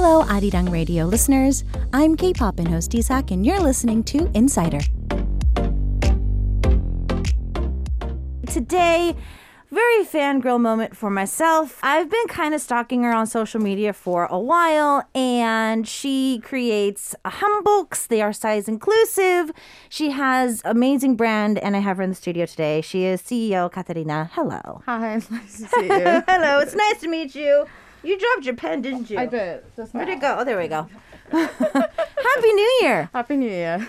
Hello, Arirang Radio listeners. I'm K-pop and host Isak, and you're listening to Insider. Today, very fangirl moment for myself. I've been kind of stalking her on social media for a while, and she creates hanboks. They are size inclusive. She has amazing brand, and I have her in the studio today. She is CEO Katarina. Hello. Hi, nice to see you. Hello. It's nice to meet you. You dropped your pen, didn't you? I did. Just Where'd now. it go? Oh, there we go. Happy New Year. Happy New Year.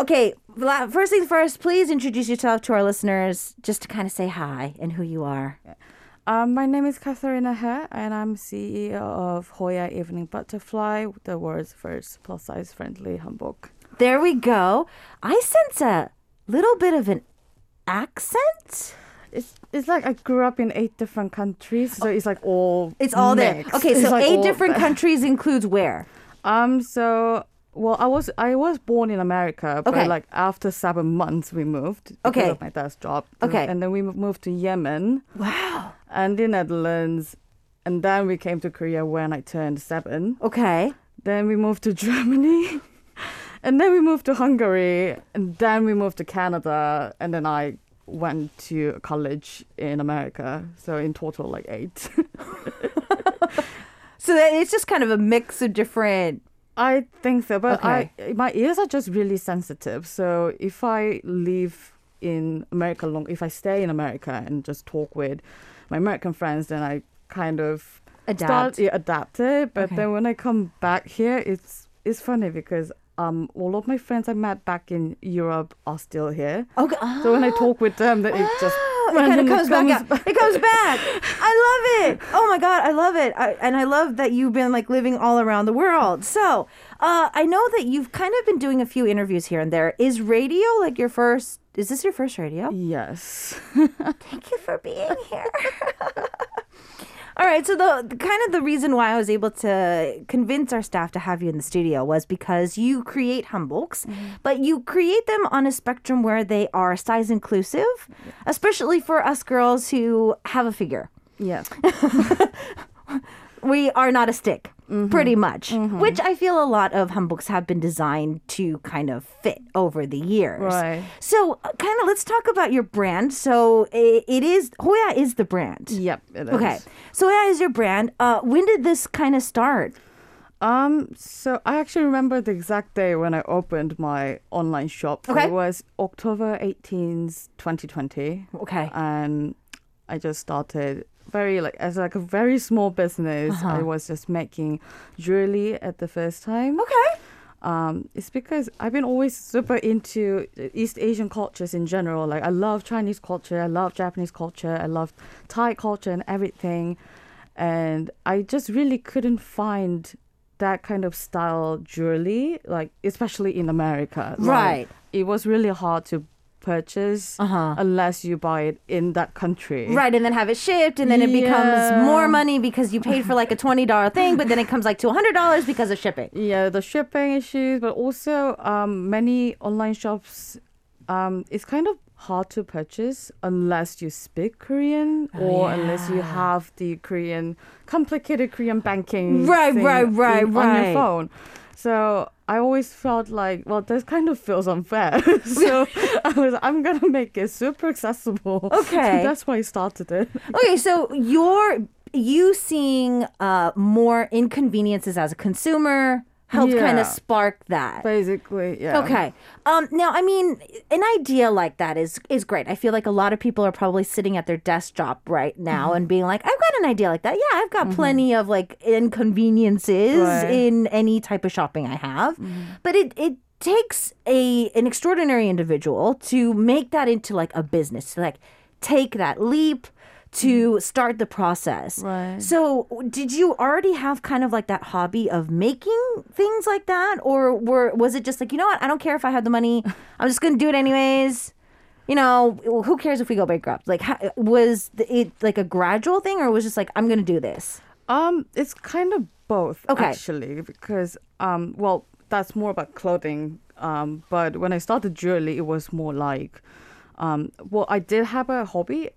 Okay, first things first, please introduce yourself to our listeners just to kind of say hi and who you are. Um, my name is Katharina He, and I'm CEO of Hoya Evening Butterfly, the world's first plus size friendly hanbok. There we go. I sense a little bit of an accent. It's it's like I grew up in eight different countries, so it's like all It's all there. Okay, It's so like eight different there. countries includes where? Um, so well, I was I was born in America, but Okay. like after seven months we moved Okay. my dad's job. Okay. and then we moved to Yemen. Wow. and the Netherlands, and then we came to Korea when I turned seven. Okay. Then we moved to Germany, and then we moved to Hungary, and then we moved to Canada, and then I went to college in America. So in total, like eight. So it's just kind of a mix of different. I think so, but Okay. I my ears are just really sensitive. So if I live in America long, if I stay in America and just talk with my American friends, then I kind of Adapt. start yeah, adapt it. But Okay. then when I come back here, it's it's funny because um all of my friends I met back in Europe are still here. Okay. So when I talk with them, that it just Ah, it kind of randomly comes back out. It comes back. I love it. Oh my god, I love it. I, and I love that you've been like living all around the world. So, uh, I know that you've kind of been doing a few interviews here and there. Is radio like your first? Is this your first radio? Yes. Thank you for being here. All right, so the, the kind of the reason why I was able to convince our staff to have you in the studio was because you create hanboks, mm-hmm. but you create them on a spectrum where they are size inclusive, especially for us girls who have a figure. yes. We are not a stick, pretty much, which I feel a lot of hanboks have been designed to kind of fit over the years. Right. So, uh, kind of let's talk about your brand. So, i- it is Hoya is the brand. Yep. It is. Okay. So Hoya is your brand. Uh, when did this kind of start? Um, so I actually remember the exact day when I opened my online shop. Okay. It was October 18th, 2020. Okay. And I just started very like as like a very small business. Uh-huh. I was just making jewelry at the first time. Okay. Um, it's because I've been always super into East Asian cultures in general. Like I love Chinese culture, I love Japanese culture, I love Thai culture and everything. And I just really couldn't find that kind of style jewelry, like especially in America. Like, Right. it was really hard to purchase Uh-huh. unless you buy it in that country. Right, and then have it shipped, and then it becomes more money because you paid for like a twenty dollar thing, but then it comes like to hundred dollars because of shipping. Yeah, the shipping issues, but also um, many online shops, um, it's kind of hard to purchase unless you speak Korean or unless you have the Korean complicated Korean banking Right, thing right, right, in- on your phone. So I always felt like, well, this kind of feels unfair. so I was, I'm gonna make it super accessible. Okay. that's why I started it. Okay, so you're you seeing uh, more inconveniences as a consumer helped kind of spark that. Basically, yeah. Okay. Um, now, I mean, an idea like that is is great. I feel like a lot of people are probably sitting at their desktop right now Mm-hmm. and being like, "I've got an idea like that. Yeah, I've got plenty of like inconveniences Right. Mm-hmm. in any type of shopping I have." But it it takes a an extraordinary individual to make that into like a business. To like take that leap to start the process. Mm-hmm. Right. So, did you already have kind of like that hobby of making things like that, or were was it just like you know what? I don't care if I have the money. I'm just gonna do it anyways. You know, who cares if we go bankrupt? Like, how, was it like a gradual thing, or was it just like I'm gonna do this? Um, it's kind of both Okay. actually because um, well, that's more about clothing. Um, but when I started jewelry, it was more like, um, well, I did have a hobby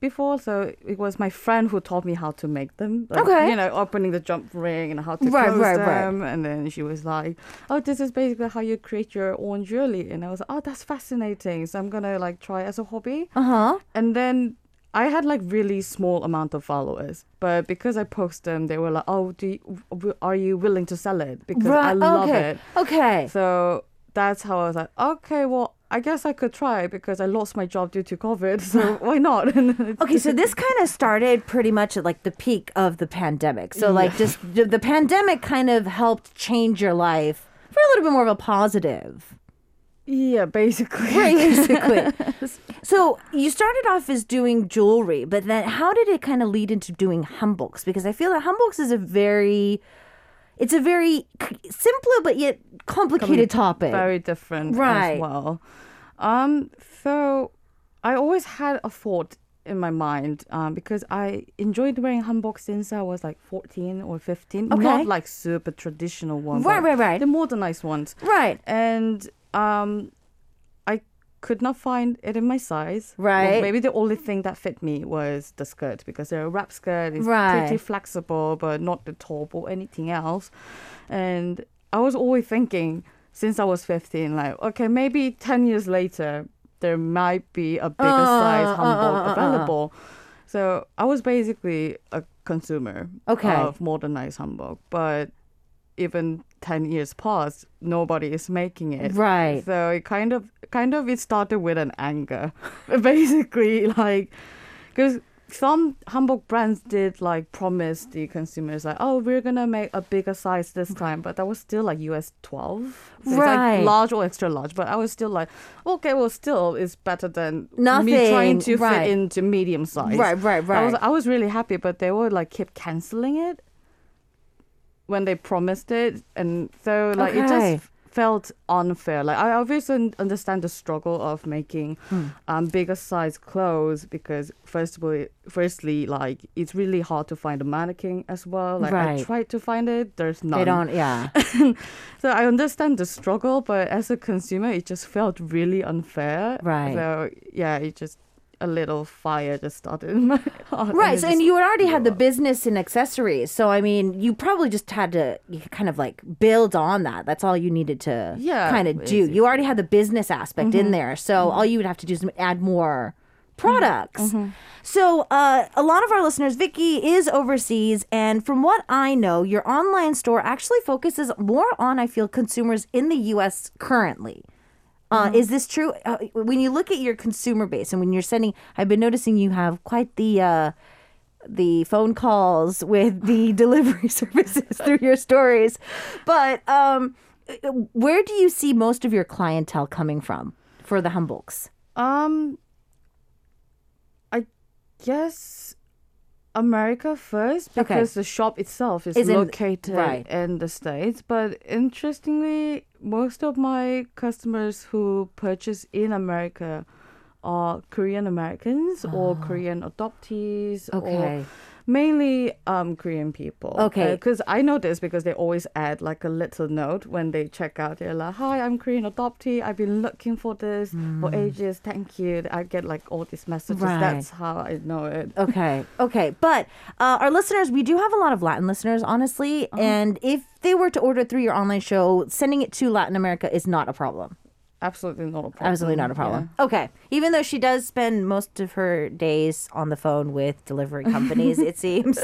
before, so it was my friend who taught me how to make them. Like, Okay. You know, opening the jump ring and how to Right, close right, right. them. And then she was like, "Oh, this is basically how you create your own jewelry." And I was like, "Oh, that's fascinating." So I'm gonna like try as a hobby. Uh huh. And then I had like really small amount of followers, but because I post them, they were like, "Oh, do you, w- are you willing to sell it?" Because I love okay. it. Okay. So that's how I was like, okay, well, I guess I could try because I lost my job due to COVID. So why not? And then it's Okay, so this kind of started pretty much at like the peak of the pandemic. So like just the, pandemic kind of helped change your life for a little bit more of a positive. yeah, basically. Right, basically. so you started off as doing jewelry, but then how did it kind of lead into doing hanboks? Because I feel that hanboks is a very, it's a very simpler but yet complicated topic. Very different Right. as well. Um, so I always had a thought in my mind um, because I enjoyed wearing hanboks since I was like 14 or 15. Okay. Not like super traditional ones. Right, right, right. The modernized ones. Right. and um, could not find it in my size. Well, Right. maybe the only thing that fit me was the skirt because they're a wrap skirt. It's Right. pretty flexible, but not the top or anything else. And I was always thinking since I was 15, like, okay, maybe 10 years later, there might be a bigger Uh, size uh, hanbok uh, uh, uh, uh. available. So I was basically a consumer Okay. of modernized hanbok, but even 10 years past, nobody is making it. Right. So it kind of, kind of, it started with an anger, basically, like, because some hanbok brands did like promise the consumers like, oh, we're gonna make a bigger size this time, but that was still like US 12, so it's Right. like large or extra large. But I was still like, okay, well, still it's better than me Nothing, trying to right. fit into medium size. Right, right, I was right. I was really happy, but they were like keep canceling it when they promised it, and so like it just felt unfair. Like I obviously understand the struggle of making Hmm. um, bigger size clothes because first of all, firstly, like it's really hard to find a mannequin as well. Like I tried to find it, there's none. They don't, yeah. So I understand the struggle, but as a consumer, it just felt really unfair. Right. So yeah, it just a little fire just started in my heart. Right. So, and you already had the business and accessories. So, I mean, you probably just had to kind of like build on that. That's all you needed to Yeah, kind of do. You already had the business aspect in mm-hmm. there. So, mm-hmm. all you would have to do is add more mm-hmm. products. So, uh, a lot of our listeners, Vicky is overseas. And from what I know, your online store actually focuses more on, I feel, consumers in the U.S. currently. Uh, Is this true? Uh, when you look at your consumer base and when you're sending, I've been noticing you have quite the uh, the phone calls with the delivery services through your stories. But um, where do you see most of your clientele coming from for the Hanboks? Um, I guess America first Okay. because the shop itself is, Is in- located right. in the states. But interestingly, most of my customers who purchase in America are Korean Americans or Korean adoptees or Ah. Okay. Mainly um Korean people. Okay. Because I know this because they always add like a little note when they check out. They're like, "Hi, I'm Korean adoptee. I've been looking for this for ages. Thank you." I get like all these messages. Hmm. Right. That's how I know it. Okay. Okay. But uh, our listeners, we do have a lot of Latin listeners, honestly. And if they were to order through your online show, sending it to Latin America is not a problem. Absolutely not a problem. Absolutely not a problem. Okay. Even though she does spend most of her days on the phone with delivery companies, it seems.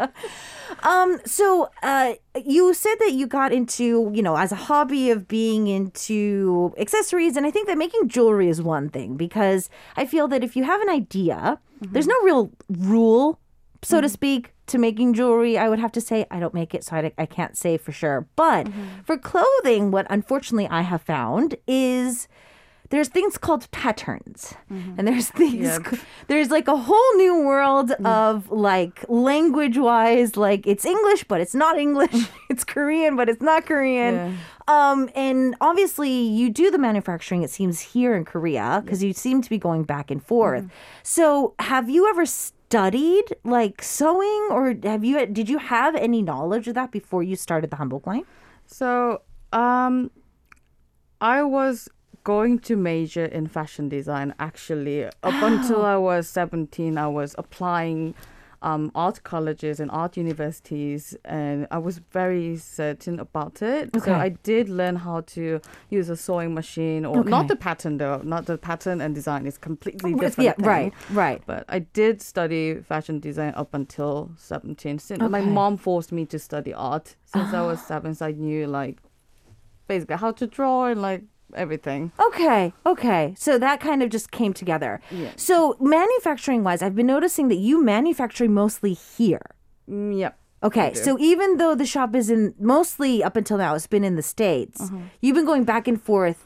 um, so uh, you said that you got into, you know, as a hobby of being into accessories. And I think that making jewelry is one thing because I feel that if you have an idea, there's no real rule, so to speak, to making jewelry. I would have to say I don't make it, so I, I can't say for sure. But mm-hmm. for clothing, what unfortunately I have found is there's things called patterns. Mm-hmm. And there's things there's like a whole new world mm. of like language wise like it's english but it's not english. It's korean but it's not korean. Yeah. um and obviously you do the manufacturing it seems here in korea because you seem to be going back and forth. Mm-hmm. So have you ever studied like sewing or have you did you have any knowledge of that before you started the hanbok line So, um, I was going to major in fashion design. Actually, up until I was 17, I was applying um, art colleges and art universities, and I was very certain about it. Okay. So I did learn how to use a sewing machine, or Okay. not the pattern though. Not the pattern and design is completely different. Yeah, thing. right, right. But I did study fashion design up until 17. Since my mom forced me to study art since I was seven, so I knew like basically how to draw and like everything. Okay, okay. So that kind of just came together. Yeah. So manufacturing wise, I've been noticing that you manufacture mostly here. Mm, yep. Okay, so even though the shop is in mostly up until now, it's been in the States, Uh-huh. you've been going back and forth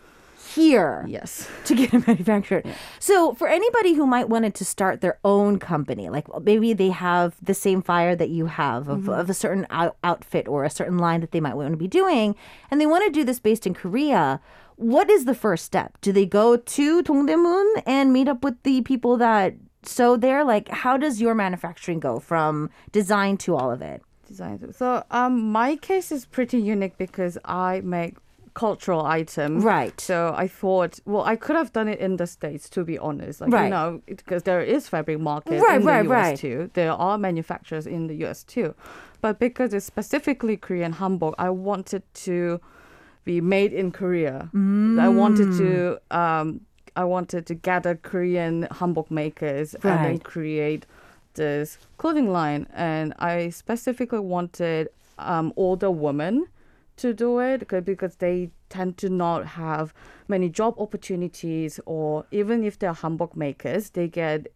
here Yes. to get it manufactured. So for anybody who might wanted to start their own company, like maybe they have the same fire that you have of, of a certain out- outfit or a certain line that they might want to be doing, and they want to do this based in Korea. What is the first step? Do they go to Dongdaemun and meet up with the people that sew there? Like, how does your manufacturing go from design to all of it? Design. So um, my case is pretty unique because I make cultural items. Right. So I thought, well, I could have done it in the states, to be honest. Like, Right. You know, because there is fabric market Right, in the right, US right. too. There are manufacturers in the US too, but because it's specifically Korean hanbok, I wanted to be made in Korea. I wanted to. Um, I wanted to gather Korean hanbok makers and then create this clothing line. And I specifically wanted um, older women to do it because- because they tend to not have many job opportunities, or even if they're hanbok makers, they get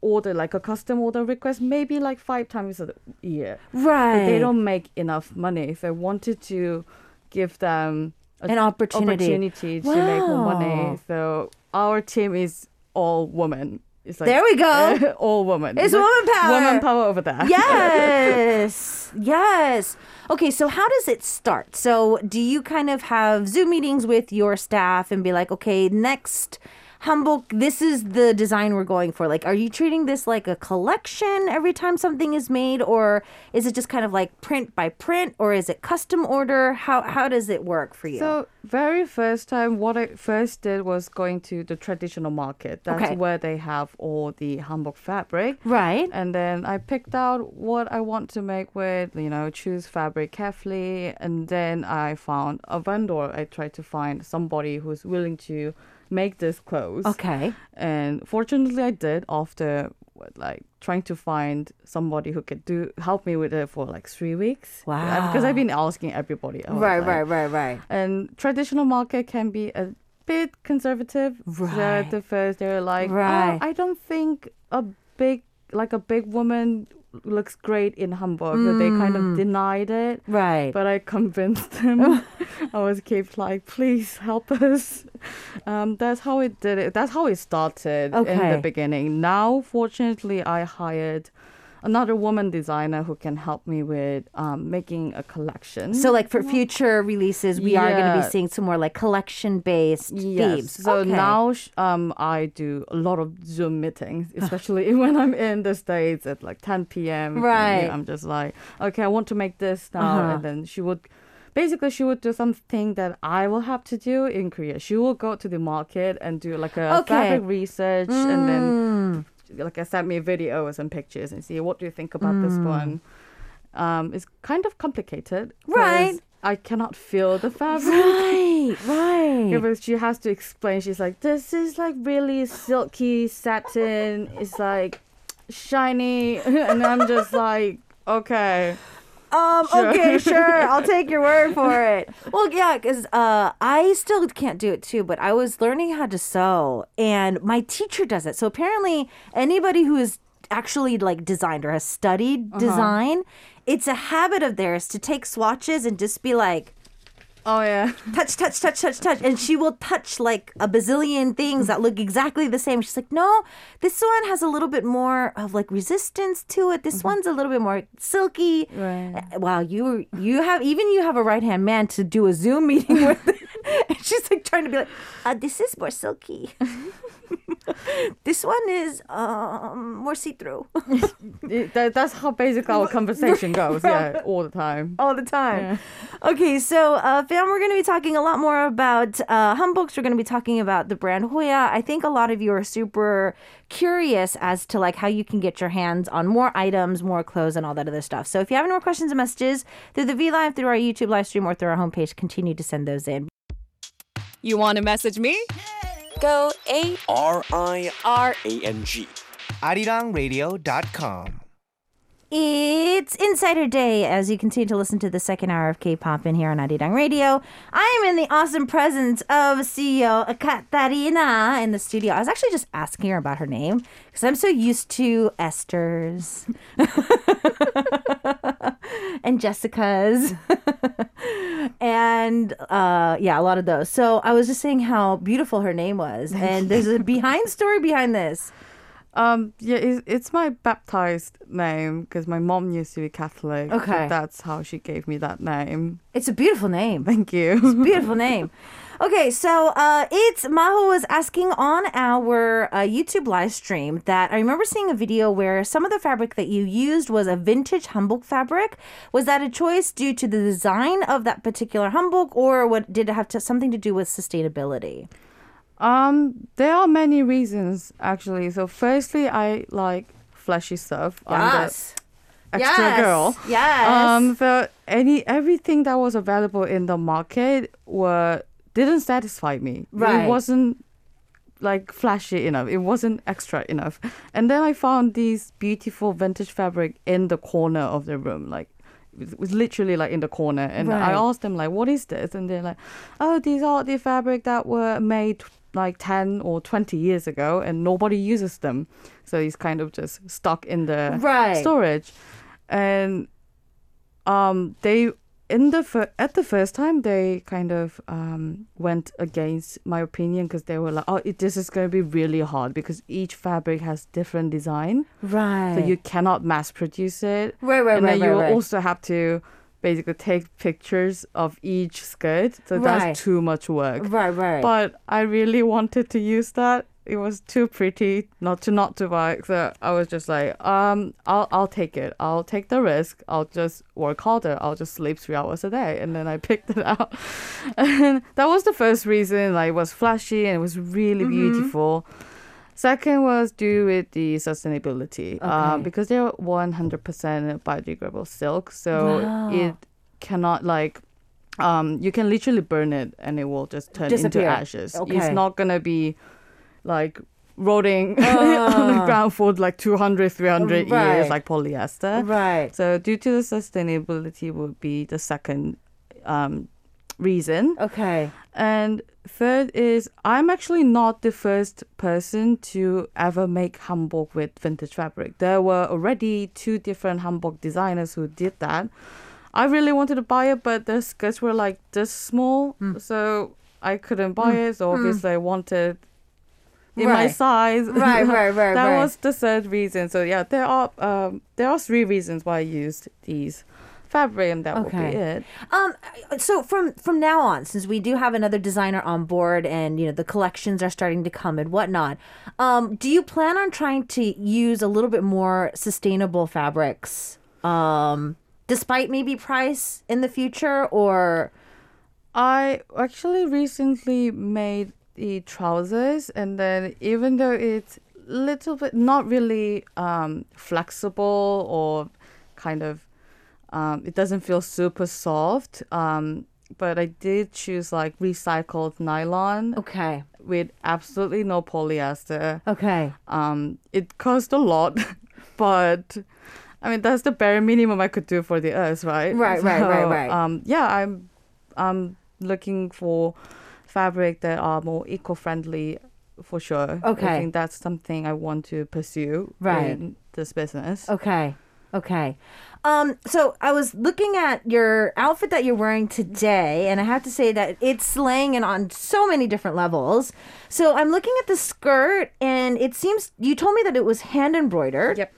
order like a custom order request maybe like five times a year. Right. But they don't make enough money. If I wanted to give them An opportunity. opportunity to make more money, so our team is all women. It's like There we go. all women. It's woman power. Woman power over there. yes. Yes. Okay, so how does it start? So, do you kind of have Zoom meetings with your staff and be like, okay, next Hanbok, this is the design we're going for? Like, are you treating this like a collection every time something is made, or is it just kind of like print by print, or is it custom order? How how does it work for you? So very first time, what I first did was going to the traditional market. That's Okay. where they have all the hanbok fabric. right. And then I picked out what I want to make with, you know, choose fabric carefully. And then I found a vendor. I tried to find somebody who's willing to make this clothes. Okay. And fortunately, I did after like trying to find somebody who could do help me with it for like three weeks. Uh, Because I've been asking everybody. Right, like- right, right, right. and traditional market can be a bit conservative. Right. At the first, they're like, Right. oh, I don't think a big, like a big woman looks great in hanbok. So they kind Mm. of denied it. Right. But I convinced them. I was kept like, please help us. Um, that's how it did it. That's how it started in the beginning. Now, fortunately, I hired another woman designer who can help me with um, making a collection. So, like for future releases, we are going to be seeing some more like collection based Yes. themes. So Okay. now um, I do a lot of Zoom meetings, especially when I'm in the States at like 10 p.m. Right. I'm just like, okay, I want to make this now. Uh-huh. And then she would, basically, she would do something that I will have to do in Korea. She will go to the market and do like a Okay. fabric research and then Mm. Like I sent me videos and pictures and see what do you think about this Mm. one. Um, it's kind of complicated. Right. I cannot feel the fabric. Right, right. Yeah, but she has to explain. She's like, "This is like really silky satin. It's like shiny," and I'm just like, "Okay." Um, Sure. okay, sure. I'll take your word for it. Well, yeah, because uh, I still can't do it too, but I was learning how to sew, and my teacher does it. So apparently, anybody who is actually like designed or has studied design, it's a habit of theirs to take swatches and just be like, Oh yeah. touch, touch, touch, touch, touch. And she will touch like a bazillion things that look exactly the same. She's like, no, this one has a little bit more of like resistance to it. This one's a little bit more silky. Right. Uh, Wow, you you have even you have a right hand man to do a Zoom meeting with. and she's like trying to be like, uh, "This is more silky. this one is um more see through that, that's how basically our conversation goes. Yeah, all the time. all the time." Okay, so uh, fam, we're going to be talking a lot more about uh, Hanboks. We're going to be talking about the brand Hoya. I think a lot of you are super curious as to like how you can get your hands on more items, more clothes, and all that other stuff. So if you have any more questions and messages through the V Live, through our YouTube live stream, or through our homepage, continue to send those in. You want to message me? Go A R I R A N G. arirang.radio.com. It's Insider Day as you continue to listen to the second hour of K-pop in here on Arirang Radio. I am in the awesome presence of CEO Katarina in the studio. I was actually just asking her about her name because I'm so used to Esther's and Jessica's and uh, yeah, a lot of those. So I was just saying how beautiful her name was, and there's a behind story behind this. Um, yeah, it's, it's my baptized name because my mom used to be Catholic. so Okay. that's how she gave me that name. It's a beautiful name. Thank you. It's a Beautiful name. Okay, so uh, it's Maho was asking on our uh, YouTube live stream that I remember seeing a video where some of the fabric that you used was a vintage hanbok fabric. Was that a choice due to the design of that particular hanbok, or what did it have to, something to do with sustainability? Um, there are many reasons actually. So, firstly, I like flashy stuff. I'm the extra girl. Yes. Um, so any everything that was available in the market were didn't satisfy me. Right. It wasn't like flashy enough. It wasn't extra enough. And then I found these beautiful vintage fabric in the corner of the room, like. It was literally like in the corner, and I asked them like, "What is this?" And they're like, "Oh, these are the fabric that were made like ten or twenty years ago, and nobody uses them, so it's kind of just stuck in the Right. storage." And um, they in the fir- at the first time they kind of um, went against my opinion because they were like, "Oh, it, this is going to be really hard because each fabric has different design, right. so you cannot mass produce it, Right, right, and right, And then you right, right. also have to." Basically, take pictures of each skirt, so Right. that's too much work. right, right. But I really wanted to use that. It was too pretty not to not to buy. So I was just like, um, I'll I'll take it. I'll take the risk. I'll just work harder. I'll just sleep three hours a day. And then I picked it out. And that was the first reason. Like it was flashy and it was really Mm-hmm. beautiful. Second was due with the sustainability, uh, Okay. because they're 100% biodegradable silk, so Wow. it cannot like um, you can literally burn it and it will just turn Disappear. into ashes. Okay. It's not gonna be like rotting on the ground for like 200, 300 Ah. Right. years like polyester. right. So due to the sustainability would be the second um, reason. Okay. And third is I'm actually not the first person to ever make hanbok with vintage fabric. There were already two different hanbok designers who did that. I really wanted to buy it, but the skirts were like this small, Hmm. so I couldn't buy it. So obviously I wanted in my size. Right, right, right, that right. was the third reason. So yeah, there are um, there are three reasons why I used these fabric, and that will Okay. be it. Um, so from from now on, since we do have another designer on board, and you know the collections are starting to come and whatnot, um, do you plan on trying to use a little bit more sustainable fabrics, um, despite maybe price in the future, or I actually recently made the trousers, and then even though it's a little bit not really um, flexible or kind of um, it doesn't feel super soft, um, but I did choose like recycled nylon okay, with absolutely no polyester. okay, Um, it cost a lot, but I mean that's the bare minimum I could do for the earth, right? Right, right, right, right. Um, yeah, I'm I'm looking for fabric that are more eco-friendly for sure. Okay. I think that's something I want to pursue Right. in this business. okay, okay. Um, so I was looking at your outfit that you're wearing today, and I have to say that it's slaying and on so many different levels. So I'm looking at the skirt, and it seems you told me that it was hand embroidered. Yep.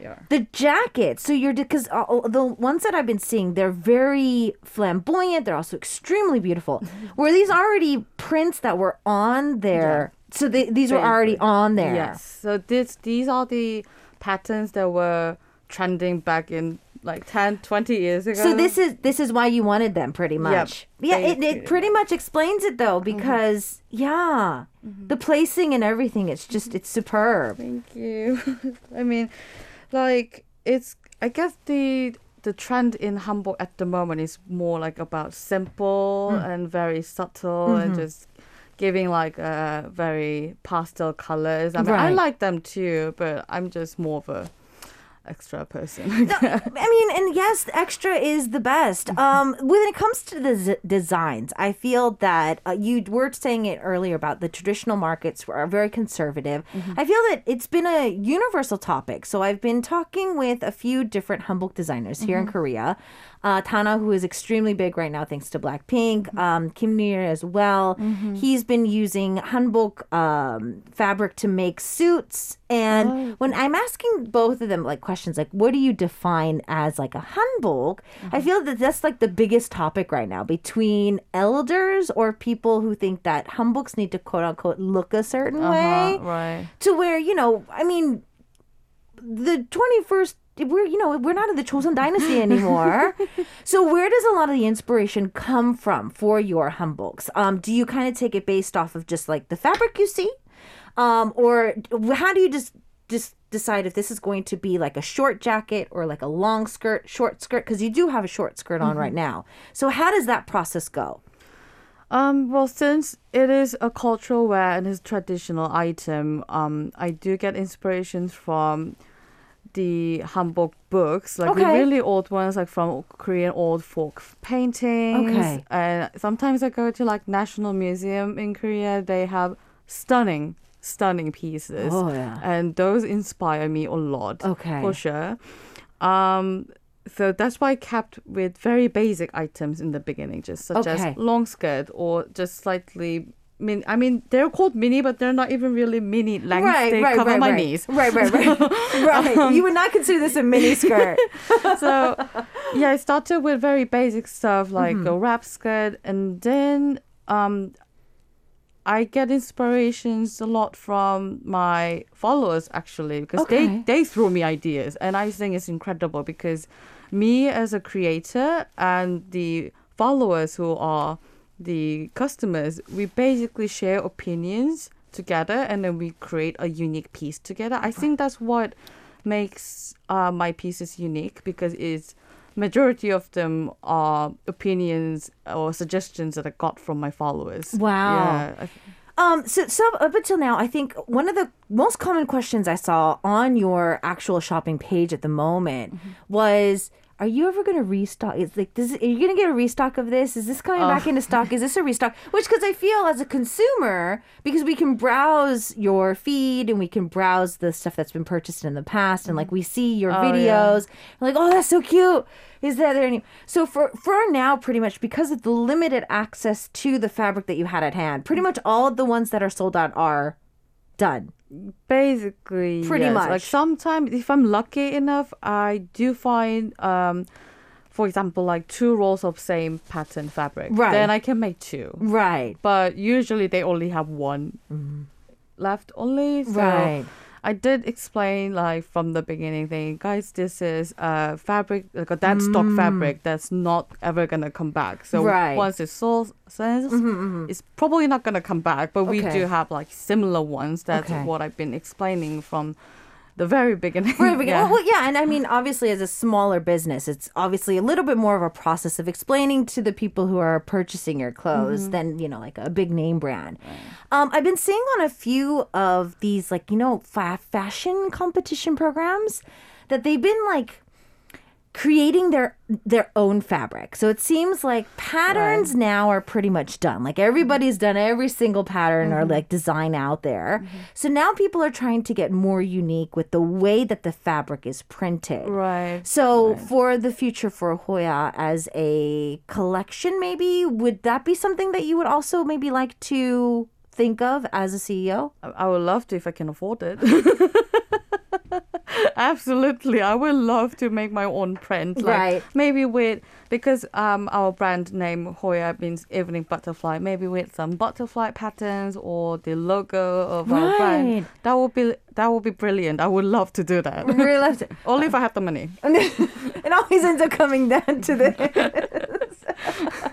Yeah. The jackets. So you're because uh, oh, the ones that I've been seeing, they're very flamboyant. They're also extremely beautiful. Were these already prints that were on there? So they, these were already on there. Yes. So this these are the patterns that were trending back in like 10, 20 years ago. So this is this is why you wanted them, pretty much. yeah, it, it pretty much explains it though, Mm-hmm. because yeah, the placing and everything, it's just it's superb. Thank you. I mean, like it's. I guess the the trend in hanbok at the moment is more like about simple Mm. and very subtle and Mm-hmm. just giving like uh, very pastel colors. I mean, I like them too, but I'm just more of a extra person. I mean, and yes, extra is the best. Um, when it comes to the z- designs, I feel that uh, you were saying it earlier about the traditional markets are very conservative. I feel that it's been a universal topic. So I've been talking with a few different Hanbok designers here in Korea. Uh, Danha, who is extremely big right now thanks to Blackpink, um, Kim Neer as well. He's been using Hanbok um, fabric to make suits. And when I'm asking both of them like questions like, what do you define as like a Hanbok? I feel that that's like the biggest topic right now between elders or people who think that Hanboks need to quote unquote look a certain way Uh-huh, right. to where you know i mean the 21st we're you know we're not in the Joseon dynasty anymore. So where does a lot of the inspiration come from for your hanboks um do you kind of take it based off of just like the fabric you see? Um or how do you just just decide if this is going to be like a short jacket or like a long skirt short skirt? Because you do have a short skirt on right now. So how does that process go? Um, well, since it is a cultural wear and is traditional item, um, I do get inspirations from the Hanbok books, like the really old ones, like from Korean old folk paintings. Okay. And sometimes I go to like National Museum in Korea. They have stunning, stunning pieces. Oh, yeah. And those inspire me a lot. Okay. For sure. Um, so that's why I kept with very basic items in the beginning, just such Okay. as long skirt or just slightly. Min- I mean, they're called mini, but they're not even really mini length. they cover my right. knees. Right, right, right. right. you would not consider this a mini skirt. so yeah, I started with very basic stuff like Mm-hmm. a wrap skirt, and then um, I get inspirations a lot from my followers actually because Okay. they they throw me ideas, and I think it's incredible because me as a creator and the followers who are the customers, we basically share opinions together, and then we create a unique piece together. I think that's what makes uh, my pieces unique because it's majority of them are opinions or suggestions that I got from my followers. Wow. Yeah. Um, so, so up until now, I think one of the most common questions I saw on your actual shopping page at the moment was, "Are you ever going to restock? It's like, this, are you going to get a restock of this? Is this coming back into stock? Is this a restock?" Which, because I feel as a consumer, because we can browse your feed and we can browse the stuff that's been purchased in the past, and like we see your Oh, videos, we're like, "Oh, that's so cute." Is that there any? So for for now, pretty much because of the limited access to the fabric that you had at hand, pretty mm. much all of the ones that are sold out are done. Basically, Pretty yes. much. Like sometimes, if I'm lucky enough, I do find, um, for example, like two rolls of same pattern fabric. Right. Then I can make two. Right. But usually they only have one left only. So Right. I did explain like from the beginning thing, guys, this is uh fabric like a dead stock fabric that's not ever gonna come back. So Mm. Right. Mm-hmm, once it's sold sells, it's probably not gonna come back. But we do have like similar ones. That's Okay. what I've been explaining from the very beginning. Very big. yeah. Well, yeah, and I mean, obviously, as a smaller business, it's obviously a little bit more of a process of explaining to the people who are purchasing your clothes than you know, like a big name brand. Um, I've been seeing on a few of these, like you know, fa- fashion competition programs, that they've been like creating their their own fabric. So it seems like patterns now are pretty much done. Like everybody's mm-hmm. done every single pattern or mm-hmm. like design out there. Mm-hmm. So now people are trying to get more unique with the way that the fabric is printed. Right. So for the future for Hoya as a collection maybe would that be something that you would also maybe like to think of as a CEO? I- I would love to if I can afford it. Absolutely, I would love to make my own print. Like Right. Maybe with because um our brand name Hoya means evening butterfly. Maybe with some butterfly patterns or the logo of our Right. brand. That would be that would be brilliant. I would love to do that. really loved it. Only if I have the money. it always ends up coming down to this.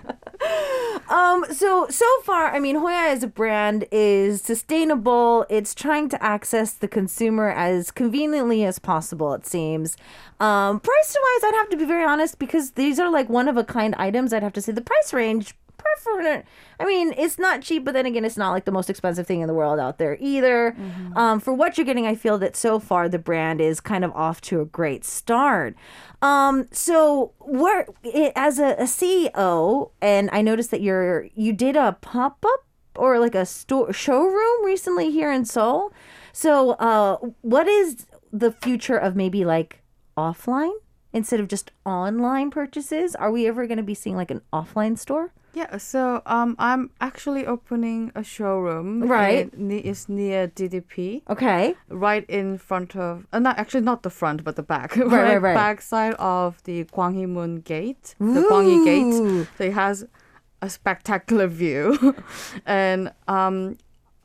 um, so so far, I mean, Hoya as a brand is sustainable. It's trying to access the consumer as conveniently as possible. It seems. Um, price wise, I'd have to be very honest because these are like one of a kind items. I'd have to say the price range. Prefer, I mean, it's not cheap, but then again, it's not like the most expensive thing in the world out there either. Um, for what you're getting, I feel that so far the brand is kind of off to a great start. Um, so we're as a, a CEO, and I noticed that you're you did a pop up or like a store showroom recently here in Seoul. So, uh, what is the future of maybe like offline instead of just online purchases? Are we ever going to be seeing like an offline store? Yeah, so um, I'm actually opening a showroom. Right. It's near DDP, Okay. right in front of, uh, not actually not the front, but the back. Right, right, right. Back side of the Moon Gate, the Gwanghui Ooh. Gate. So it has a spectacular view, and um,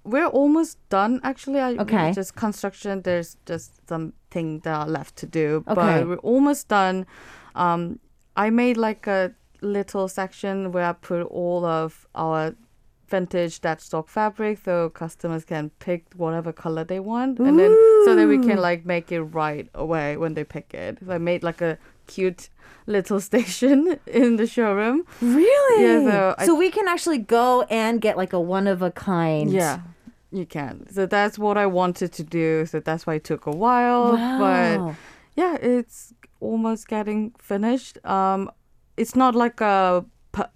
we're almost done. Actually, I Okay. Just construction. There's just some things that are left to do, Okay. but we're almost done. Um, I made like a little section where I put all of our vintage that stock fabric so customers can pick whatever color they want and then so that we can like make it right away when they pick it. So I made like a cute little station in the showroom. Really? Yeah, so I- we can actually go and get like a one of a kind. Yeah. You can. So that's what I wanted to do. So that's why it took a while. But yeah, it's almost getting finished. Um, it's not like a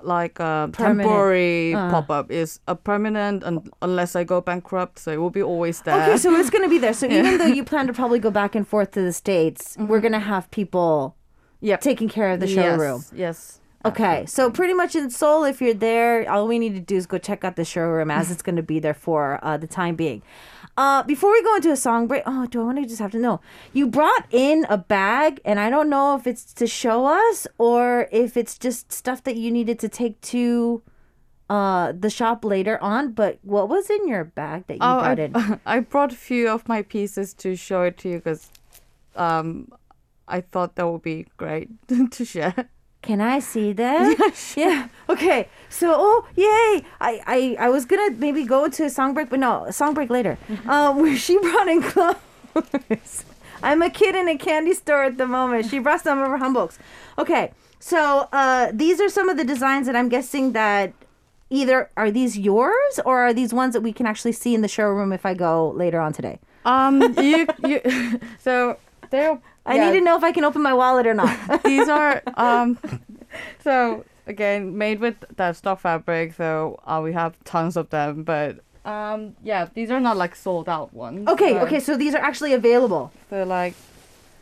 like a Permanent. temporary Uh. pop up. It's a permanent, un- unless I go bankrupt. So it will be always there. Okay, so it's going to be there. So even though you plan to probably go back and forth to the states, we're going to have people yep. taking care of the showroom. Yes. yes. Okay, so pretty much in Seoul, if you're there, all we need to do is go check out the showroom as it's going to be there for uh, the time being. Uh, before we go into a song break, oh, do I want to just have to know? You brought in a bag, and I don't know if it's to show us or if it's just stuff that you needed to take to uh, the shop later on. But what was in your bag that you Oh, brought I, in? I brought a few of my pieces to show it to you because um, I thought that would be great to share. Can I see them? Yeah. Okay. So, oh, yay! I, I, I was gonna maybe go to a song break, but no, song break later. Um, where she brought in clothes. I'm a kid in a candy store at the moment. She brought some of her hanboks. Okay. So, uh, these are some of the designs that I'm guessing that either are these yours or are these ones that we can actually see in the showroom if I go later on today. Um, you, you, so they're. I yeah, need to know if I can open my wallet or not. These are um, so again made with that stock fabric. So uh, we have tons of them, but um, yeah, these are not like sold out ones. okay. Okay. So these are actually available. So like,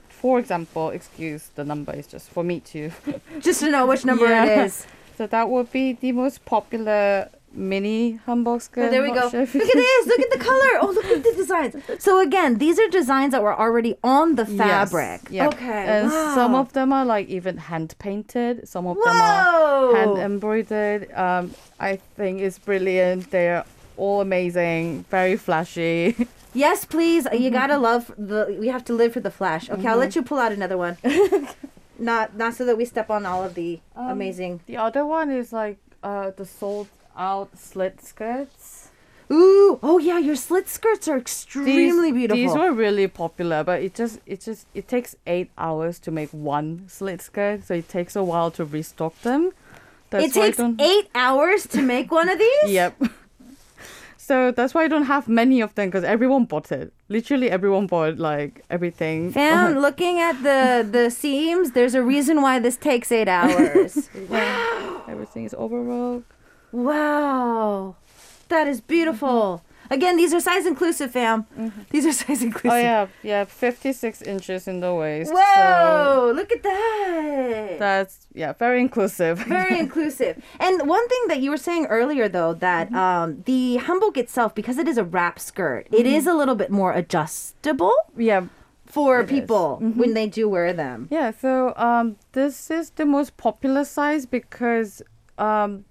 for example, excuse the number is just for me to. Just to know which number Yeah. it is. So that would be the most popular mini skirt. Oh, there we go. Look at this. Look at the color. Oh, look at the designs. So again, these are designs that were already on the Yes, fabric. yeah. Okay. And some of them are like even hand painted. Some of them are hand embroidered. Um, I think it's brilliant. They're all amazing, very flashy. yes, please. You Mm-hmm. gotta love the. We have to live for the flash. Okay, I'll let you pull out another one. not not so that we step on all of the Um, amazing. The other one is like uh, the sold out slit skirts. Ooh. Oh yeah, your slit skirts are extremely beautiful. These were really popular, but it just it just it takes eight hours to make one slit skirt, so it takes a while to restock them. That's it takes eight hours to make one of these. Yep. So that's why I don't have many of them because everyone bought it. Literally everyone bought like everything. Fam, looking at the the seams, there's a reason why this takes eight hours. Everything is overall. Wow, that is beautiful. Again, these are size inclusive, fam. These are size inclusive. Oh yeah, yeah, fifty six inches in the waist. So Whoa! look at that. that's yeah, very inclusive. Very inclusive. And one thing that you were saying earlier, though, that Mm-hmm. um, the hanbok itself, because it is a wrap skirt, it Mm-hmm. is a little bit more adjustable. yeah. for It people when they do wear them. Yeah, so um, this is the most popular size because um,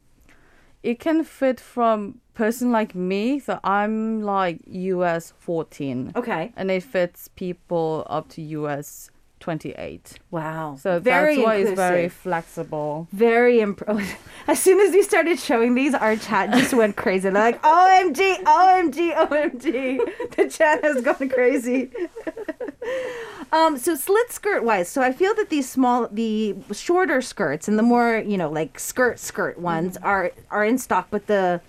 it can fit from person like me. So I'm like US 14, Okay. and it fits people up to US 28. Wow. So very that's why it's very flexible. Very imp- As soon as you started showing these, our chat just went crazy. They're like, OMG, OMG, OMG. The chat has gone crazy. um, so slit skirt wise, so I feel that these small, the shorter skirts and the more, you know, like skirt skirt ones are are in stock, but the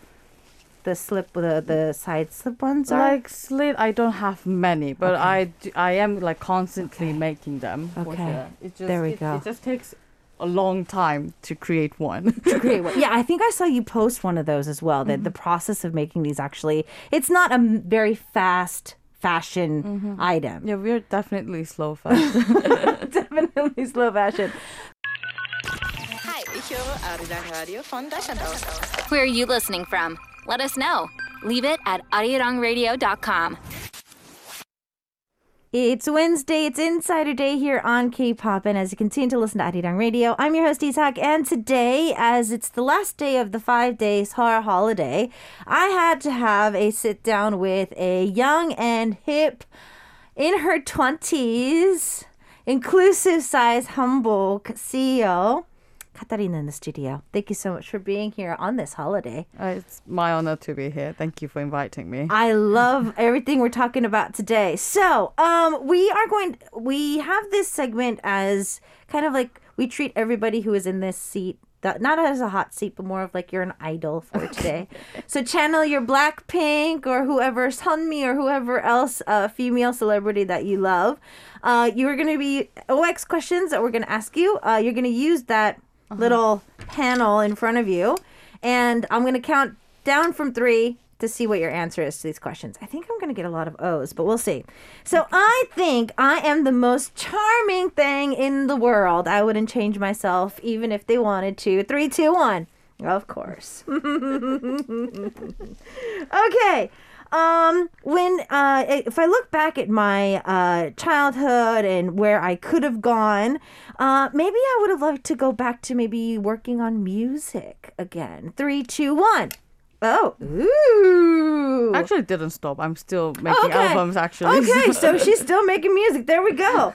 the slip, the the side slip ones are. Like slit, I don't have many, but I do, I am like constantly making them. Okay. sure. Just, There we it, go. It just takes a long time to create one. Great one. Yeah, I think I saw you post one of those as well. That the process of making these actually, it's not a very fast fashion mm-hmm. item. yeah, we're definitely slow fashion. Definitely slow fashion. Hei, ich höre Arirang Radio von Deutschland aus. Where are you listening from? Let us know. Leave it at arirangradio.com. It's Wednesday. It's Insider Day here on K-pop, and as you continue to listen to Arirang Radio, I'm your host Isak. And today, as it's the last day of the five days horror holiday, I had to have a sit down with a young and hip, in her twenties, inclusive size hanbok CEO, Katarina in the studio. Thank you so much for being here on this holiday. Uh, it's my honor to be here. Thank you for inviting me. I love everything we're talking about today. So, um, we are going. We have this segment as kind of like we treat everybody who is in this seat. That, not as a hot seat, but more of like you're an idol for today. so channel your Blackpink or whoever, Sunmi or whoever else, uh, female celebrity that you love. Uh, you're gonna be OX questions that we're gonna ask you. Uh, you're gonna use that Uh-huh. little panel in front of you, and I'm gonna count down from three to see what your answer is to these questions. I think I'm going to get a lot of O's, but we'll see. So I think I am the most charming thing in the world. I wouldn't change myself even if they wanted to. Three, two, one. Of course. okay. Um, when uh, if I look back at my uh, childhood and where I could have gone, uh, maybe I would have loved to go back to maybe working on music again. Three, two, one. Oh, ooh. Actually, didn't stop. I'm still making Okay. albums. Actually. Okay, so she's still making music. There we go.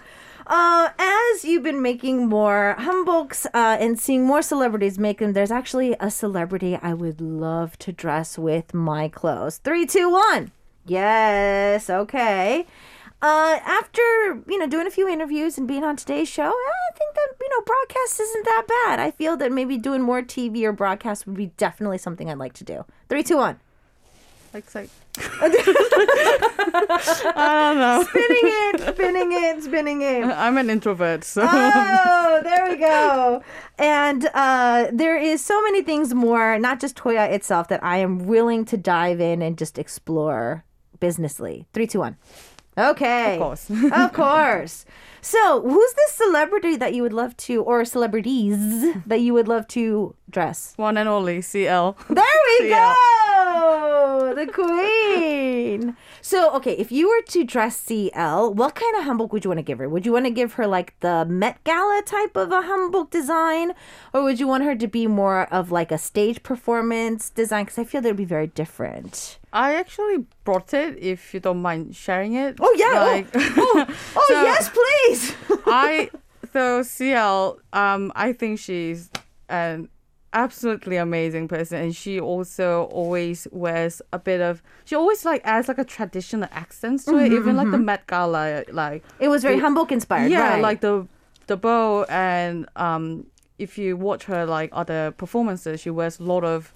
Uh, as you've been making more hanboks uh, and seeing more celebrities make them, there's actually a celebrity I would love to dress with my clothes. Three, two, one. Yes, okay. Uh, after you know doing a few interviews and being on today's show, I think that you know broadcast isn't that bad. I feel that maybe doing more TV or broadcast would be definitely something I'd like to do. Three, two, one. Like, like I don't know. Spinning it, spinning it, spinning it. I'm an introvert, so Oh, there we go. And uh, there is so many things more, not just Toya itself, that I am willing to dive in and just explore businessly. Three, two, one. Okay. Of course. of course. So, who's this celebrity that you would love to, or celebrities that you would love to dress? one and only CL. There we Yeah. go! The queen. So, okay, if you were to dress CL, what kind of hanbok would you want to give her? Would you want to give her like the Met Gala type of a hanbok design? Or would you want her to be more of like a stage performance design? Because I feel they would be very different. I actually brought it. If you don't mind sharing it. Oh, yeah. Oh, Like, Oh, oh So- yes, please. I so CL. Um, I think she's an absolutely amazing person, and she also always wears a bit of. She always like adds like a traditional accents to it, even like the Met Gala, like it was very The- inspired. yeah, right. like the the bow and um. If you watch her like other performances, she wears a lot of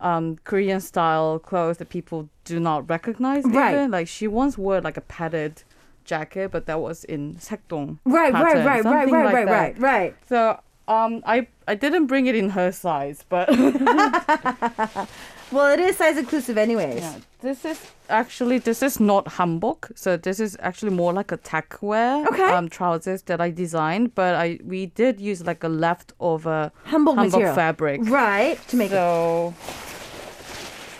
um Korean style clothes that people do not recognize. Right. Even like she once wore like a padded jacket, but that was in saekdong. Right, right, pattern, right, right, something right, like right, that. right, right. So um, I I didn't bring it in her size, but Well, it is size inclusive, anyways. yeah, this is actually this is not hanbok. So this is actually more like a tech wear Okay. um trousers that I designed, but I we did use like a leftover Hanbok hanbok fabric. Right, to make it. So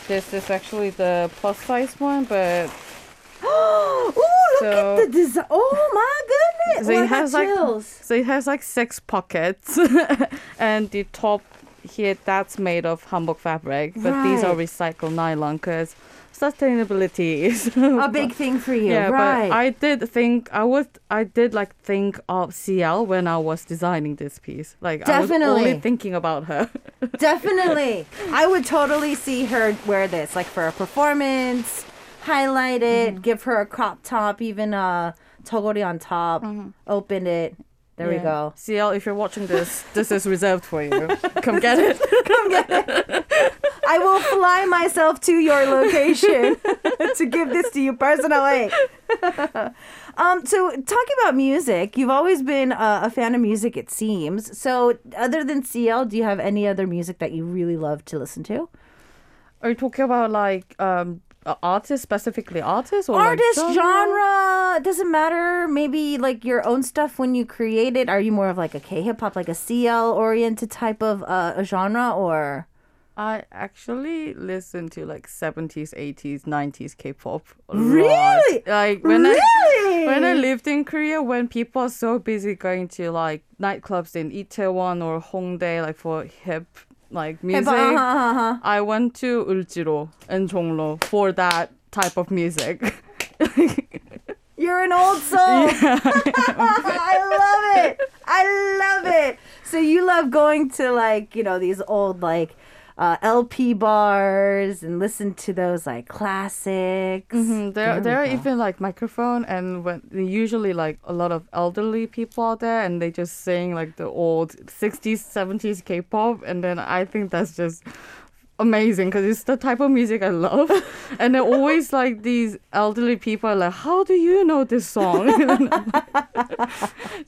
this is actually the plus size one, but Oh look So- at the design. Oh my goodness. So oh, I it has like chills. so it has like six pockets, and the top here that's made of hanbok fabric, but these are recycled nylon because sustainability is a big thing for you, yeah. right? But I did think I was I did like think of CL when I was designing this piece. Like I was Definitely. only thinking about her. Definitely. I would totally see her wear this, like for a performance, highlight it, Mm-hmm. give her a crop top, even a jeogori on top, open it. There we Mm-hmm. Go. CL, if you're watching this, this is reserved for you. Come get it. Come get it. I will fly myself to your location to give this to you personally. um, so talking about music, you've always been a, a fan of music, it seems. So other than CL, do you have any other music that you really love to listen to? Are you talking about like um uh, artists specifically artists or like, Artist, genre? genre, doesn't matter. Maybe like your own stuff when you create it. Are you more of like a K hip hop, like a CL oriented type of uh, a genre, or I actually listen to like 70s, 80s, 90s K-pop. a lot. Really? Like when really? I when I lived in Korea, when people are so busy going to like nightclubs in Itaewon or Hongdae, like for hip like music, uh-huh, uh-huh. I went to Euljiro and Jongno for that type of music. You're an old soul. I love it. I love it. So you love going to like, you know, these old like uh, LP bars and listen to those like classics. Mhm, There, we there are even like microphone, and when usually like a lot of elderly people out there, and they just sing like the old '60s, '70s K-pop, and then I think that's just amazing because it's the type of music I love, and they're always like these elderly people are like, "How do you know this song?"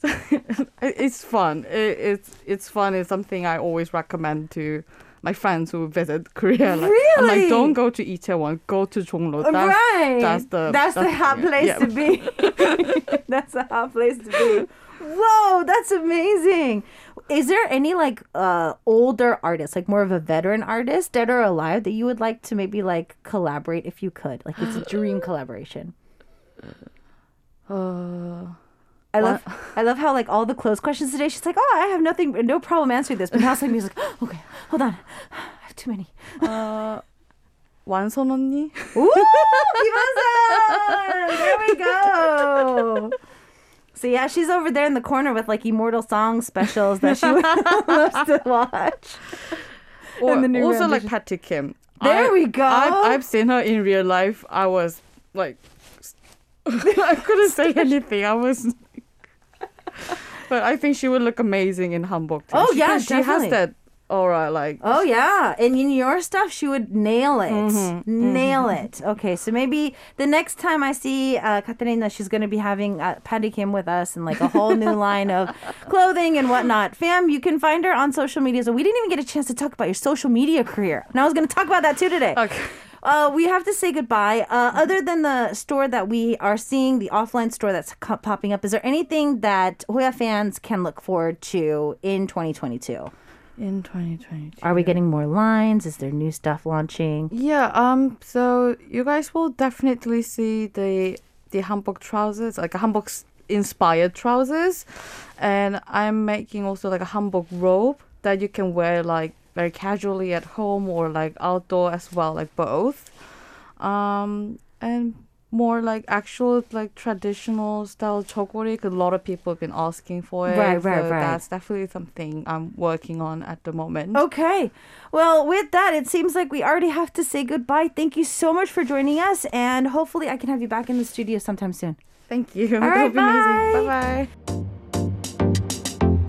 It- it's fun. It, it's it's fun. It's something I always recommend to. My friends who visit Korea, like, I'm like, don't go to Itaewon, go to Jongno. That's, right. that's the that's the hot place yeah. to be. that's the hot place to be. Whoa, that's amazing. Is there any like uh older artist, like more of a veteran artist, dead or alive, that you would like to maybe like collaborate if you could? Like it's a dream collaboration. Uh, I love I love how like all the closed questions today. She's like, oh, I have nothing, no problem answering this. But now suddenly she's like, okay, hold on, I have too many. uh, 완선 언니? Ooh, Kimasan! There we go. So yeah, she's over there in the corner with like immortal song specials that she loves to watch. Or And the new also like rendition. Patty Kim. There I- we go. I've, I've seen her in real life. I was like, I couldn't say anything. I was. but I think she would look amazing in hanbok. Too. Oh, She- yeah, she definitely. has that aura. Like Oh yeah, and in your stuff, she would nail it, Mm-hmm, nail it. Okay, so maybe the next time I see uh, Katerina, she's going to be having uh, Patty Kim with us and like a whole new line of clothing and whatnot. Fam, you can find her on social media. So we didn't even get a chance to talk about your social media career, and I was going to talk about that too today. Okay. Uh, we have to say goodbye. Uh, other than the store that we are seeing, the offline store that's co- popping up, is there anything that Hoya fans can look forward to in 2022? in 2022. Are we getting more lines? Is there new stuff launching? Yeah, um, so you guys will definitely see the the hanbok trousers, like a hanbok inspired trousers, and I'm making also like a hanbok robe that you can wear like very casually at home or like outdoor as well, like both, um, and more like actual like traditional style jeogori. 'cause a lot of people have been asking for it, Right, right, so right. That's definitely something I'm working on at the moment. Okay. Well, with that, it seems like we already have to say goodbye. Thank you so much for joining us, and hopefully, I can have you back in the studio sometime soon. Thank you. All right, That'll be amazing. bye. Bye bye.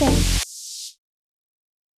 Wednesday.